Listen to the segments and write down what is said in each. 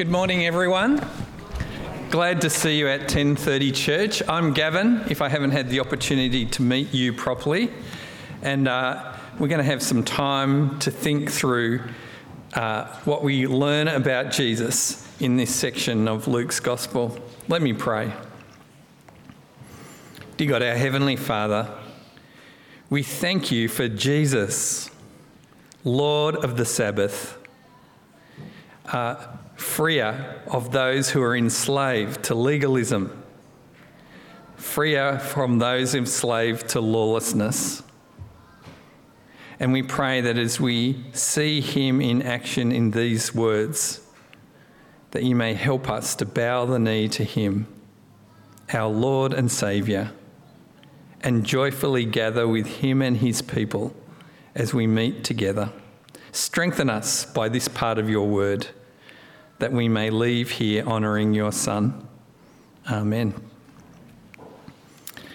Good morning, everyone. Glad to see you at 10:30 church. I'm Gavin. If I haven't had the opportunity to meet you properly, and uh, we're going to have some time to think through uh, what we learn about Jesus in this section of Luke's Gospel. Let me pray. Dear God, our Heavenly Father, we thank you for Jesus, Lord of the Sabbath. Uh, freer of those who are enslaved to legalism, freer from those enslaved to lawlessness. And we pray that as we see him in action in these words, that you may help us to bow the knee to him, our Lord and Saviour, and joyfully gather with him and his people as we meet together. Strengthen us by this part of your word that we may leave here honouring your Son. Amen.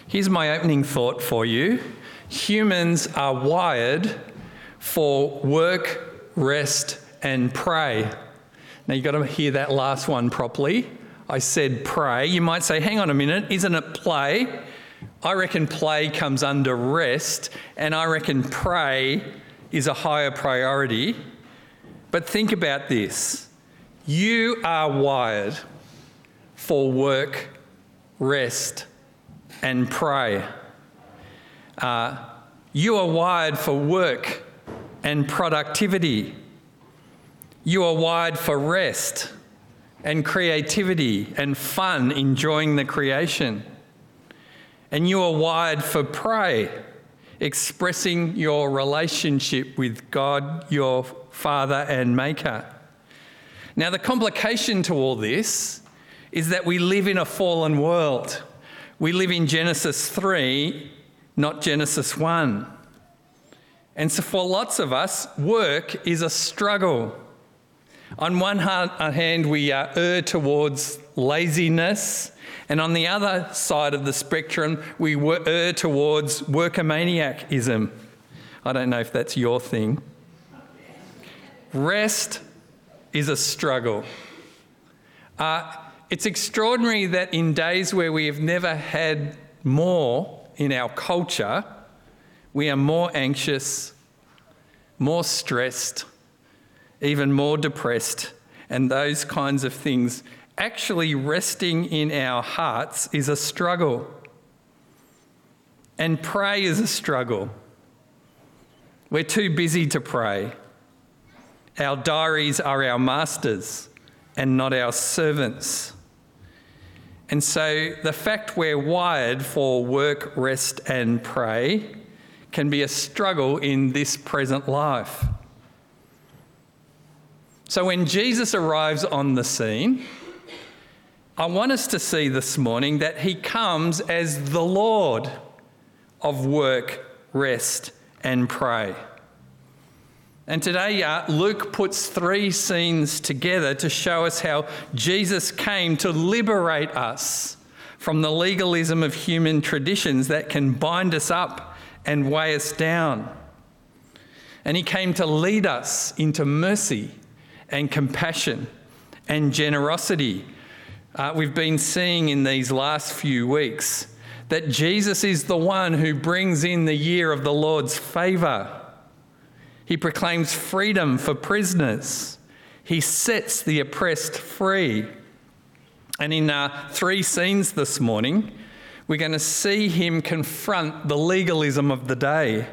Here's my opening thought for you humans are wired for work, rest, and pray. Now you've got to hear that last one properly. I said pray. You might say, hang on a minute, isn't it play? I reckon play comes under rest, and I reckon pray is a higher priority. But think about this you are wired for work, rest, and pray. Uh, you are wired for work and productivity. You are wired for rest and creativity and fun, enjoying the creation. And you are wired for pray, expressing your relationship with God, your Father and Maker. Now, the complication to all this is that we live in a fallen world. We live in Genesis 3, not Genesis 1. And so, for lots of us, work is a struggle. On one hand, we uh, err towards laziness, and on the other side of the spectrum, we err towards workomaniacism. I don't know if that's your thing. Rest is a struggle. Uh, it's extraordinary that in days where we have never had more in our culture, we are more anxious, more stressed, even more depressed, and those kinds of things. Actually, resting in our hearts is a struggle. And pray is a struggle. We're too busy to pray. Our diaries are our masters and not our servants. And so the fact we're wired for work, rest, and pray can be a struggle in this present life. So when Jesus arrives on the scene, I want us to see this morning that he comes as the Lord of work, rest, and pray. And today, uh, Luke puts three scenes together to show us how Jesus came to liberate us from the legalism of human traditions that can bind us up and weigh us down. And he came to lead us into mercy and compassion and generosity. Uh, we've been seeing in these last few weeks that Jesus is the one who brings in the year of the Lord's favour he proclaims freedom for prisoners. He sets the oppressed free. And in uh, three scenes this morning, we're going to see him confront the legalism of the day,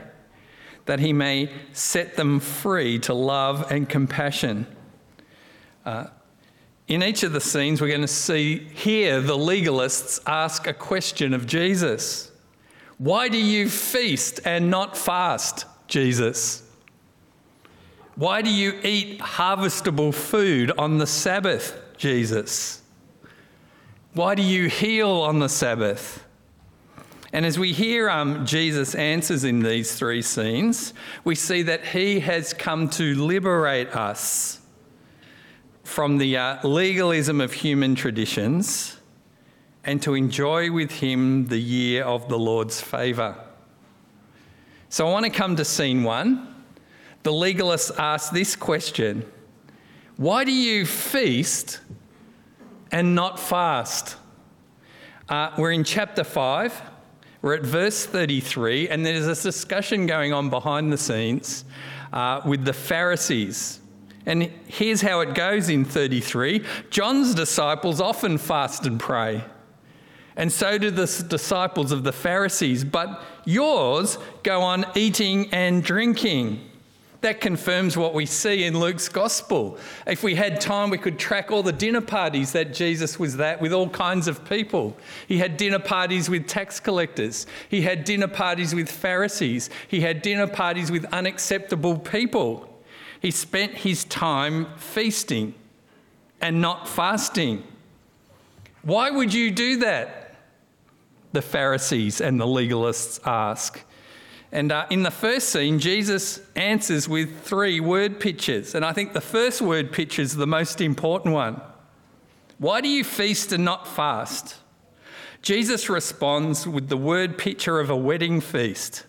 that he may set them free to love and compassion. Uh, in each of the scenes, we're going to see here the legalists ask a question of Jesus Why do you feast and not fast, Jesus? Why do you eat harvestable food on the Sabbath, Jesus? Why do you heal on the Sabbath? And as we hear um, Jesus' answers in these three scenes, we see that he has come to liberate us from the uh, legalism of human traditions and to enjoy with him the year of the Lord's favour. So I want to come to scene one the legalists ask this question Why do you feast and not fast? Uh, we're in chapter 5, we're at verse 33, and there's a discussion going on behind the scenes uh, with the Pharisees. And here's how it goes in 33 John's disciples often fast and pray. And so do the disciples of the Pharisees, but yours go on eating and drinking. That confirms what we see in Luke's gospel. If we had time, we could track all the dinner parties that Jesus was at with all kinds of people. He had dinner parties with tax collectors, he had dinner parties with Pharisees, he had dinner parties with unacceptable people. He spent his time feasting and not fasting. Why would you do that? The Pharisees and the legalists ask. And uh, in the first scene, Jesus answers with three word pictures. And I think the first word picture is the most important one. Why do you feast and not fast? Jesus responds with the word picture of a wedding feast.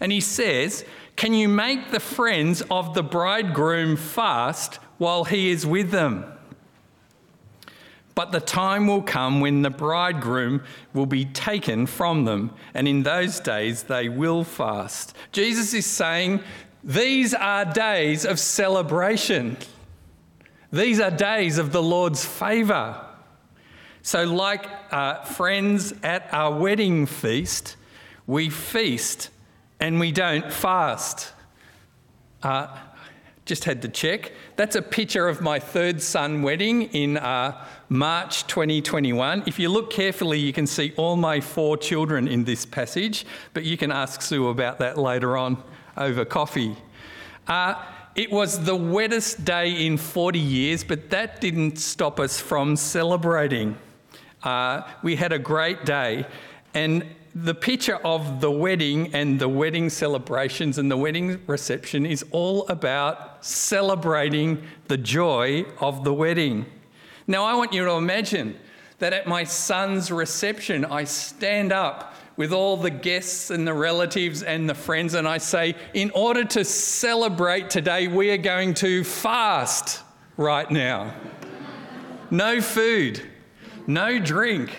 And he says, can you make the friends of the bridegroom fast while he is with them? But the time will come when the bridegroom will be taken from them, and in those days they will fast. Jesus is saying these are days of celebration. These are days of the Lord's favour. So, like uh, friends at our wedding feast, we feast and we don't fast. Uh, just had to check. That's a picture of my third son wedding in uh, March 2021. If you look carefully, you can see all my four children in this passage, but you can ask Sue about that later on over coffee. Uh, it was the wettest day in 40 years, but that didn't stop us from celebrating. Uh, we had a great day, and the picture of the wedding and the wedding celebrations and the wedding reception is all about celebrating the joy of the wedding. Now, I want you to imagine that at my son's reception, I stand up with all the guests and the relatives and the friends, and I say, In order to celebrate today, we are going to fast right now. no food, no drink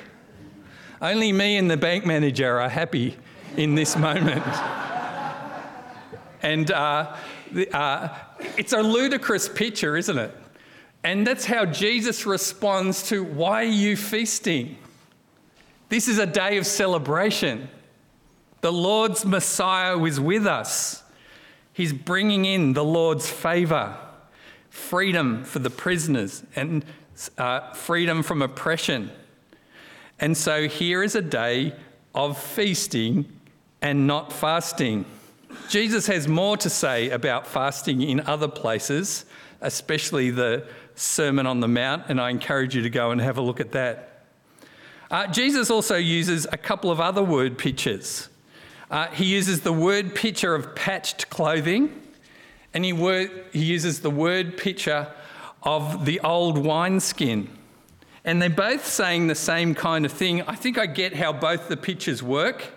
only me and the bank manager are happy in this moment. and uh, uh, it's a ludicrous picture, isn't it? And that's how Jesus responds to why are you feasting? This is a day of celebration. The Lord's Messiah was with us. He's bringing in the Lord's favour, freedom for the prisoners, and uh, freedom from oppression. And so here is a day of feasting and not fasting. Jesus has more to say about fasting in other places, especially the Sermon on the Mount, and I encourage you to go and have a look at that. Uh, Jesus also uses a couple of other word pictures. Uh, he uses the word picture of patched clothing, and he, word, he uses the word picture of the old wineskin and they're both saying the same kind of thing. I think I get how both the pictures work.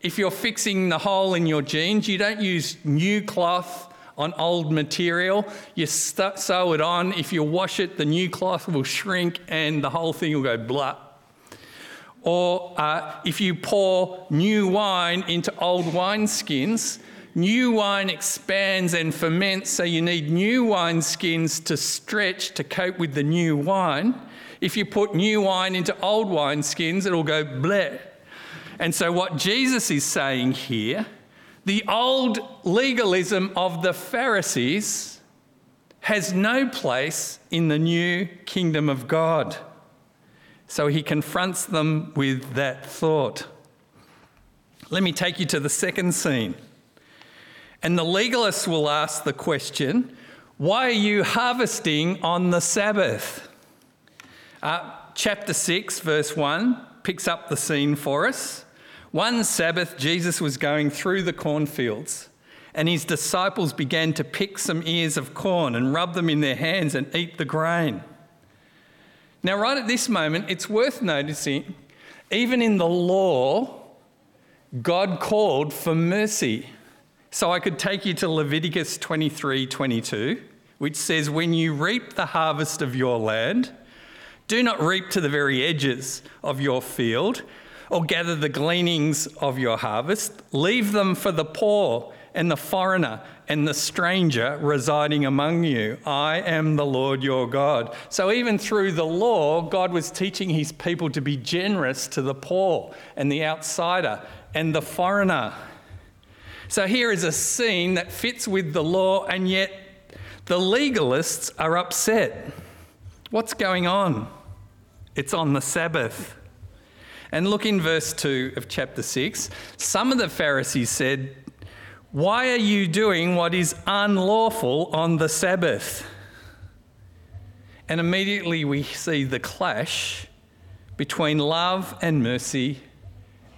If you're fixing the hole in your jeans, you don't use new cloth on old material. You st- sew it on. If you wash it, the new cloth will shrink and the whole thing will go blah. Or uh, if you pour new wine into old wineskins, new wine expands and ferments, so you need new wineskins to stretch to cope with the new wine. If you put new wine into old wine skins, it'll go bleh. And so, what Jesus is saying here, the old legalism of the Pharisees has no place in the new kingdom of God. So he confronts them with that thought. Let me take you to the second scene. And the legalists will ask the question why are you harvesting on the Sabbath? Uh, chapter 6, verse 1 picks up the scene for us. One Sabbath, Jesus was going through the cornfields, and his disciples began to pick some ears of corn and rub them in their hands and eat the grain. Now, right at this moment, it's worth noticing, even in the law, God called for mercy. So I could take you to Leviticus 23 22 which says, When you reap the harvest of your land, do not reap to the very edges of your field or gather the gleanings of your harvest. Leave them for the poor and the foreigner and the stranger residing among you. I am the Lord your God. So, even through the law, God was teaching his people to be generous to the poor and the outsider and the foreigner. So, here is a scene that fits with the law, and yet the legalists are upset. What's going on? It's on the Sabbath. And look in verse 2 of chapter 6. Some of the Pharisees said, Why are you doing what is unlawful on the Sabbath? And immediately we see the clash between love and mercy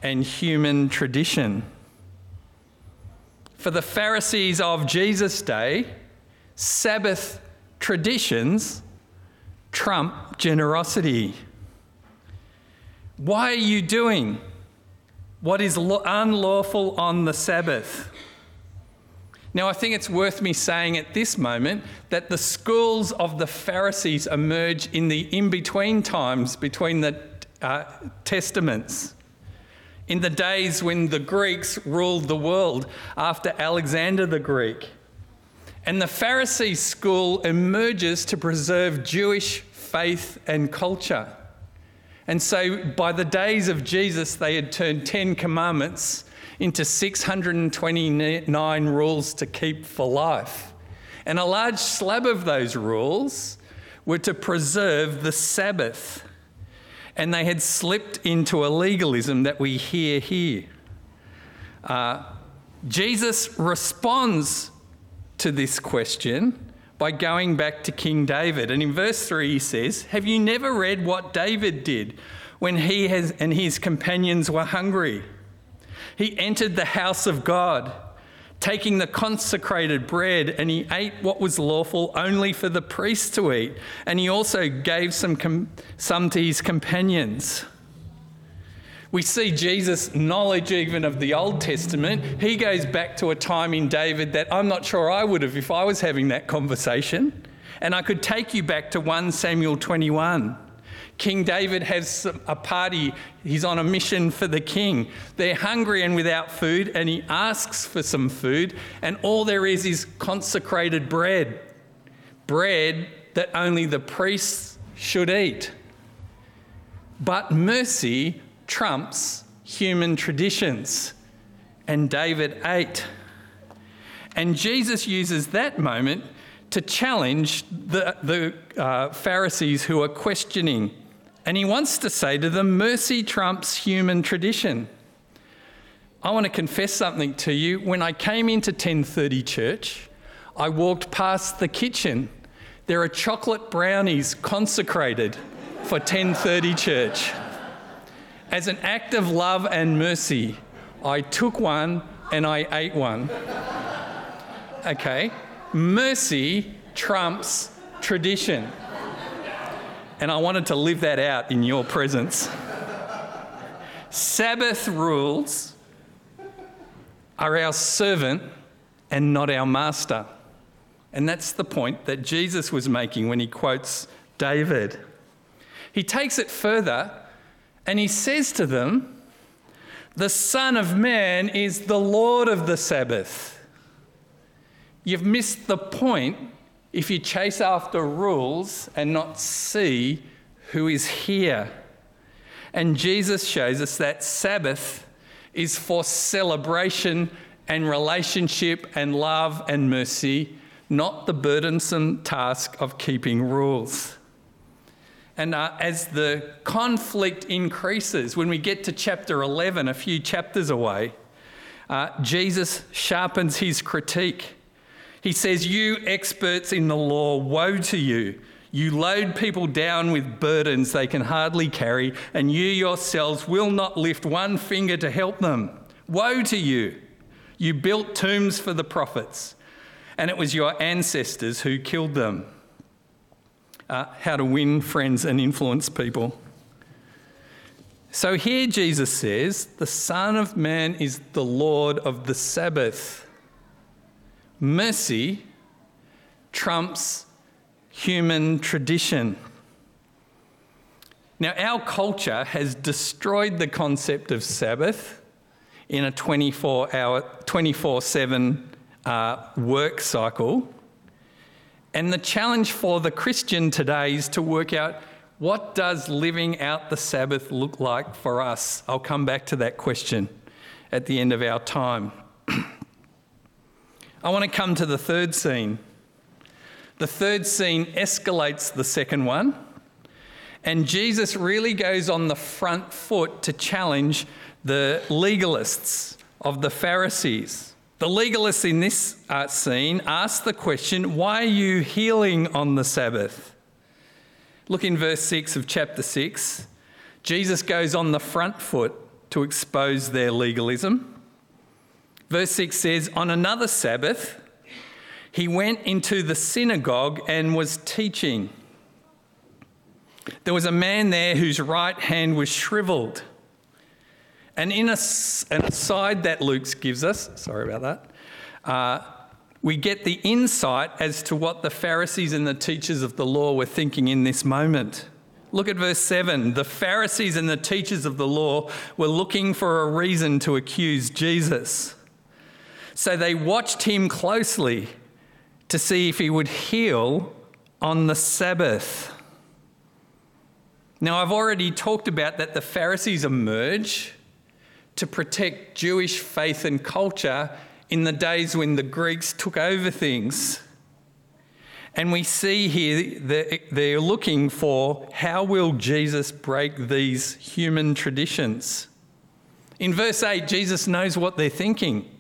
and human tradition. For the Pharisees of Jesus' day, Sabbath traditions trump generosity. Why are you doing what is unlawful on the Sabbath? Now, I think it's worth me saying at this moment that the schools of the Pharisees emerge in the in between times between the uh, testaments. In the days when the Greeks ruled the world after Alexander the Great. And the Pharisee school emerges to preserve Jewish faith and culture. And so by the days of Jesus, they had turned 10 commandments into 629 rules to keep for life. And a large slab of those rules were to preserve the Sabbath. And they had slipped into a legalism that we hear here. Uh, Jesus responds to this question by going back to King David. And in verse 3, he says, Have you never read what David did when he has, and his companions were hungry? He entered the house of God, taking the consecrated bread, and he ate what was lawful only for the priests to eat. And he also gave some, some to his companions. We see Jesus' knowledge even of the Old Testament. He goes back to a time in David that I'm not sure I would have if I was having that conversation. And I could take you back to 1 Samuel 21. King David has a party. He's on a mission for the king. They're hungry and without food, and he asks for some food, and all there is is consecrated bread. Bread that only the priests should eat. But mercy trumps human traditions. And David ate. And Jesus uses that moment to challenge the, the uh, Pharisees who are questioning. And he wants to say to them, mercy trumps human tradition. I want to confess something to you. When I came into 1030 church, I walked past the kitchen. There are chocolate brownies consecrated for 1030 church. As an act of love and mercy, I took one and I ate one. Okay? Mercy trumps tradition. And I wanted to live that out in your presence. Sabbath rules are our servant and not our master. And that's the point that Jesus was making when he quotes David. He takes it further and he says to them, The Son of Man is the Lord of the Sabbath. You've missed the point if you chase after rules and not see who is here. And Jesus shows us that Sabbath is for celebration and relationship and love and mercy, not the burdensome task of keeping rules. And uh, as the conflict increases, when we get to chapter 11, a few chapters away, uh, Jesus sharpens his critique. He says, You experts in the law, woe to you. You load people down with burdens they can hardly carry, and you yourselves will not lift one finger to help them. Woe to you! You built tombs for the prophets, and it was your ancestors who killed them uh, how to win friends and influence people. So here Jesus says, The Son of Man is the Lord of the Sabbath. Mercy trumps human tradition. Now, our culture has destroyed the concept of Sabbath in a 24 hour, 24 7 uh, work cycle. And the challenge for the Christian today is to work out what does living out the Sabbath look like for us? I'll come back to that question at the end of our time. I want to come to the third scene. The third scene escalates the second one, and Jesus really goes on the front foot to challenge the legalists of the Pharisees. The legalists in this uh, scene ask the question why are you healing on the Sabbath? Look in verse 6 of chapter 6. Jesus goes on the front foot to expose their legalism. Verse 6 says, On another Sabbath, he went into the synagogue and was teaching. There was a man there whose right hand was shriveled. And in a, an aside that Luke gives us, sorry about that, uh, we get the insight as to what the Pharisees and the teachers of the law were thinking in this moment. Look at verse 7. The Pharisees and the teachers of the law were looking for a reason to accuse Jesus. So they watched him closely to see if he would heal on the Sabbath. Now, I've already talked about that the Pharisees emerge to protect Jewish faith and culture in the days when the Greeks took over things. And we see here that they're looking for how will Jesus break these human traditions? In verse 8, Jesus knows what they're thinking.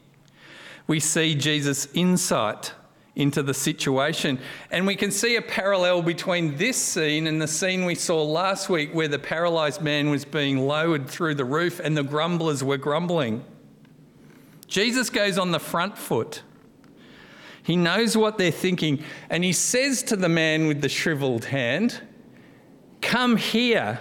We see Jesus' insight into the situation. And we can see a parallel between this scene and the scene we saw last week where the paralyzed man was being lowered through the roof and the grumblers were grumbling. Jesus goes on the front foot. He knows what they're thinking, and he says to the man with the shriveled hand, Come here.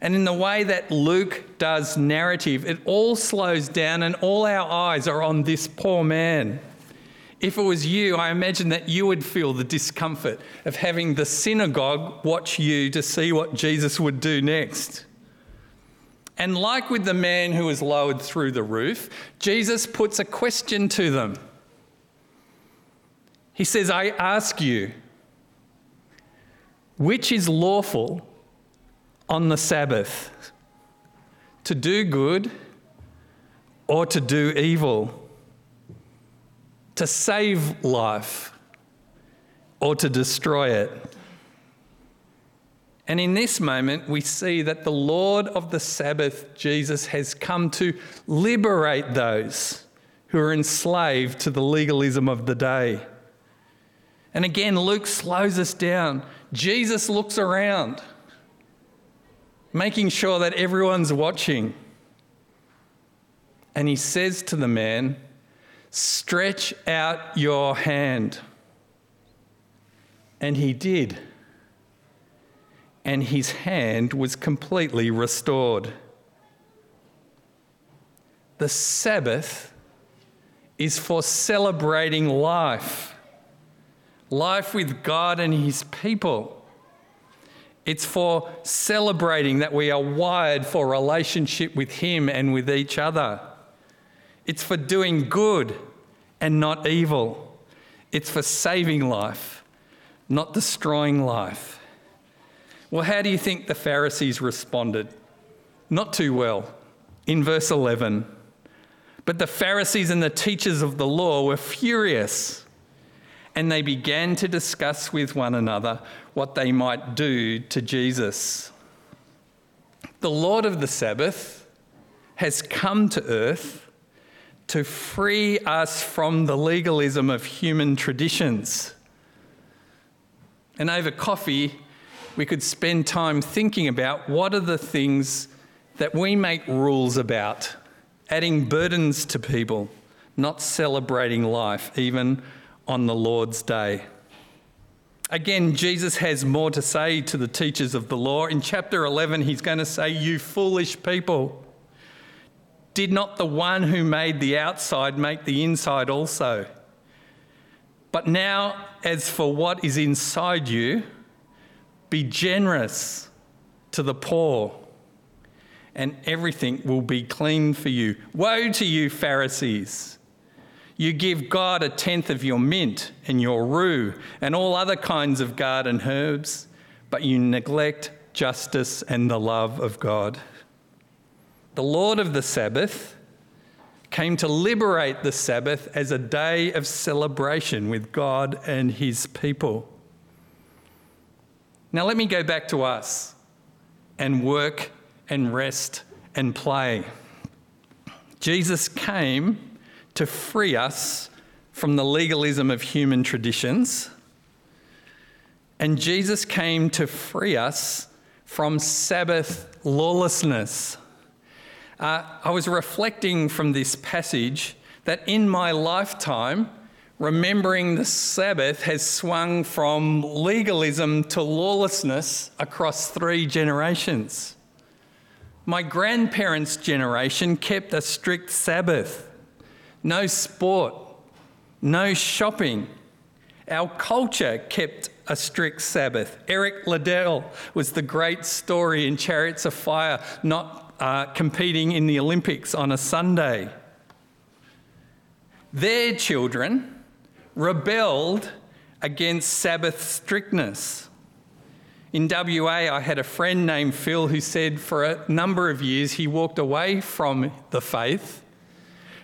And in the way that Luke does narrative, it all slows down and all our eyes are on this poor man. If it was you, I imagine that you would feel the discomfort of having the synagogue watch you to see what Jesus would do next. And like with the man who was lowered through the roof, Jesus puts a question to them. He says, I ask you, which is lawful on the Sabbath? To do good or to do evil? To save life or to destroy it. And in this moment, we see that the Lord of the Sabbath, Jesus, has come to liberate those who are enslaved to the legalism of the day. And again, Luke slows us down. Jesus looks around, making sure that everyone's watching. And he says to the man, Stretch out your hand. And he did. And his hand was completely restored. The Sabbath is for celebrating life, life with God and his people. It's for celebrating that we are wired for relationship with him and with each other. It's for doing good and not evil. It's for saving life, not destroying life. Well, how do you think the Pharisees responded? Not too well. In verse 11, but the Pharisees and the teachers of the law were furious, and they began to discuss with one another what they might do to Jesus. The Lord of the Sabbath has come to earth to free us from the legalism of human traditions. And over coffee, we could spend time thinking about what are the things that we make rules about, adding burdens to people, not celebrating life, even on the Lord's day. Again, Jesus has more to say to the teachers of the law. In chapter 11, he's going to say, You foolish people. Did not the one who made the outside make the inside also? But now, as for what is inside you, be generous to the poor, and everything will be clean for you. Woe to you, Pharisees! You give God a tenth of your mint and your rue and all other kinds of garden herbs, but you neglect justice and the love of God. The Lord of the Sabbath came to liberate the Sabbath as a day of celebration with God and his people. Now, let me go back to us and work and rest and play. Jesus came to free us from the legalism of human traditions, and Jesus came to free us from Sabbath lawlessness. Uh, I was reflecting from this passage that in my lifetime, remembering the Sabbath has swung from legalism to lawlessness across three generations. My grandparents' generation kept a strict Sabbath no sport, no shopping. Our culture kept a strict Sabbath. Eric Liddell was the great story in Chariots of Fire, not uh, competing in the Olympics on a Sunday. Their children rebelled against Sabbath strictness. In WA, I had a friend named Phil who said for a number of years he walked away from the faith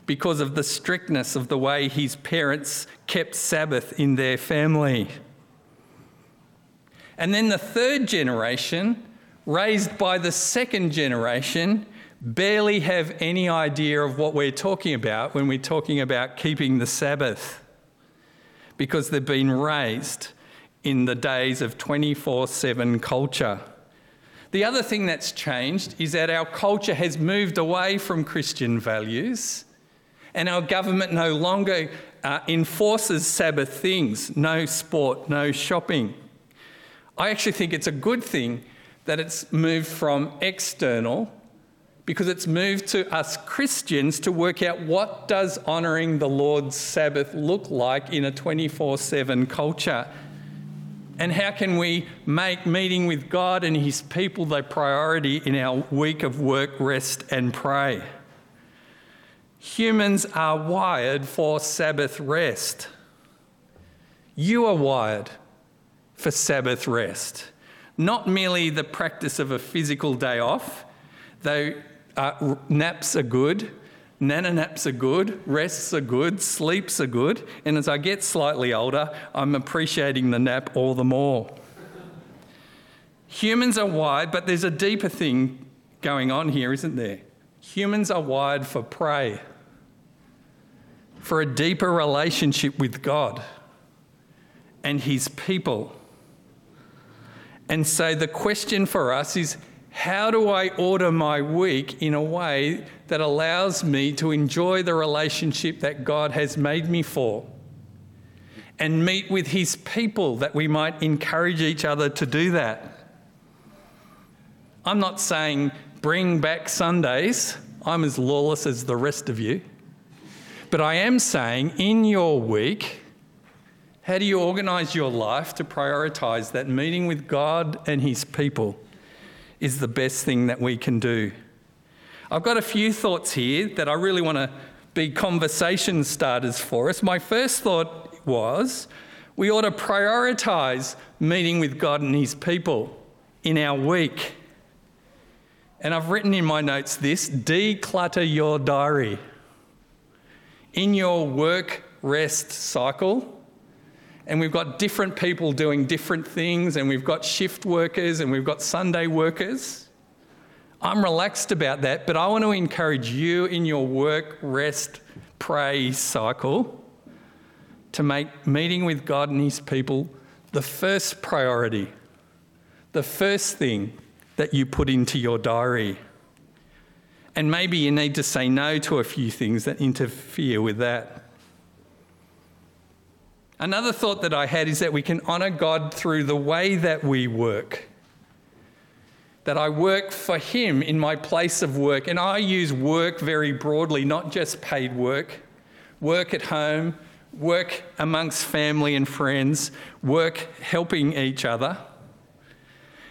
because of the strictness of the way his parents kept Sabbath in their family. And then the third generation raised by the second generation barely have any idea of what we're talking about when we're talking about keeping the Sabbath because they've been raised in the days of 24 7 culture. The other thing that's changed is that our culture has moved away from Christian values, and our government no longer uh, enforces Sabbath things no sport, no shopping. I actually think it's a good thing that it's moved from external because it's moved to us Christians to work out what does honoring the Lord's Sabbath look like in a 24/7 culture. And how can we make meeting with God and his people the priority in our week of work, rest and pray? Humans are wired for Sabbath rest. You are wired for Sabbath rest not merely the practice of a physical day off, though uh, naps are good, nana naps are good, rests are good, sleeps are good, and as I get slightly older, I'm appreciating the nap all the more. Humans are wired, but there's a deeper thing going on here, isn't there? Humans are wired for pray, for a deeper relationship with God and His people. And so the question for us is how do I order my week in a way that allows me to enjoy the relationship that God has made me for? And meet with his people that we might encourage each other to do that. I'm not saying bring back Sundays. I'm as lawless as the rest of you. But I am saying in your week, how do you organise your life to prioritise that meeting with God and His people is the best thing that we can do? I've got a few thoughts here that I really want to be conversation starters for us. My first thought was we ought to prioritise meeting with God and His people in our week. And I've written in my notes this declutter your diary. In your work rest cycle, and we've got different people doing different things, and we've got shift workers and we've got Sunday workers. I'm relaxed about that, but I want to encourage you in your work, rest, pray cycle to make meeting with God and His people the first priority, the first thing that you put into your diary. And maybe you need to say no to a few things that interfere with that. Another thought that I had is that we can honour God through the way that we work. That I work for Him in my place of work. And I use work very broadly, not just paid work. Work at home, work amongst family and friends, work helping each other.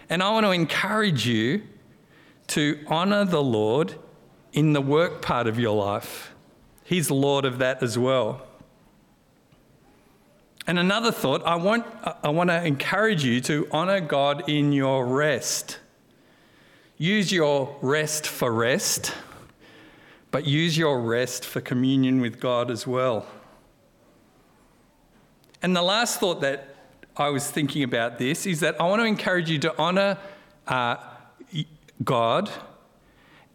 And I want to encourage you to honour the Lord in the work part of your life. He's Lord of that as well. And another thought, I want, I want to encourage you to honour God in your rest. Use your rest for rest, but use your rest for communion with God as well. And the last thought that I was thinking about this is that I want to encourage you to honour uh, God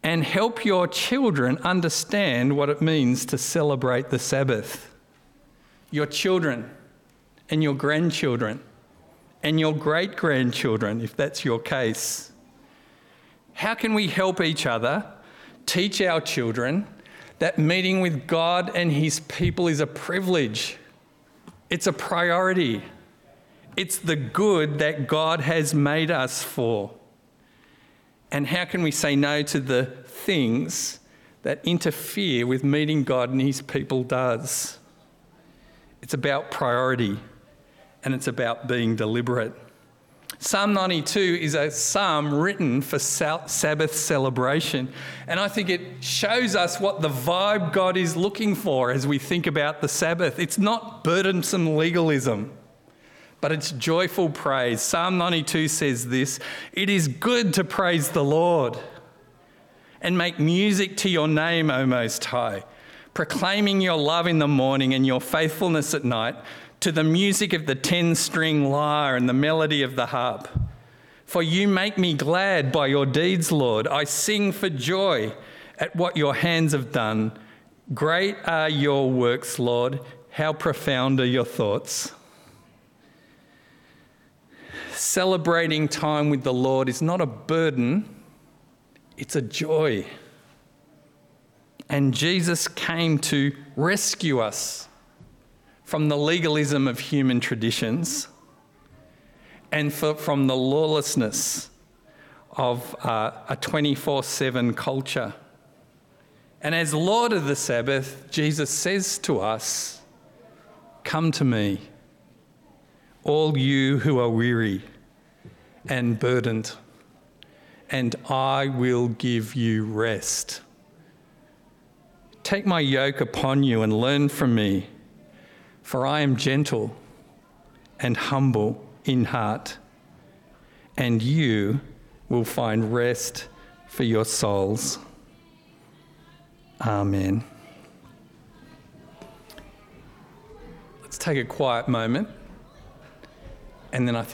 and help your children understand what it means to celebrate the Sabbath. Your children and your grandchildren and your great grandchildren, if that's your case. How can we help each other teach our children that meeting with God and His people is a privilege? It's a priority. It's the good that God has made us for. And how can we say no to the things that interfere with meeting God and His people does? It's about priority and it's about being deliberate. Psalm 92 is a psalm written for Sabbath celebration. And I think it shows us what the vibe God is looking for as we think about the Sabbath. It's not burdensome legalism, but it's joyful praise. Psalm 92 says this It is good to praise the Lord and make music to your name, O Most High, proclaiming your love in the morning and your faithfulness at night to the music of the ten string lyre and the melody of the harp. For you make me glad by your deeds, Lord. I sing for joy at what your hands have done. Great are your works, Lord. How profound are your thoughts. Celebrating time with the Lord is not a burden, it's a joy. And Jesus came to rescue us from the legalism of human traditions and for, from the lawlessness of uh, a 24 7 culture. And as Lord of the Sabbath, Jesus says to us, Come to me, all you who are weary and burdened, and I will give you rest. Take my yoke upon you and learn from me for I am gentle and humble in heart, and you will find rest for your souls. Amen. Let's take a quiet moment, and then I think.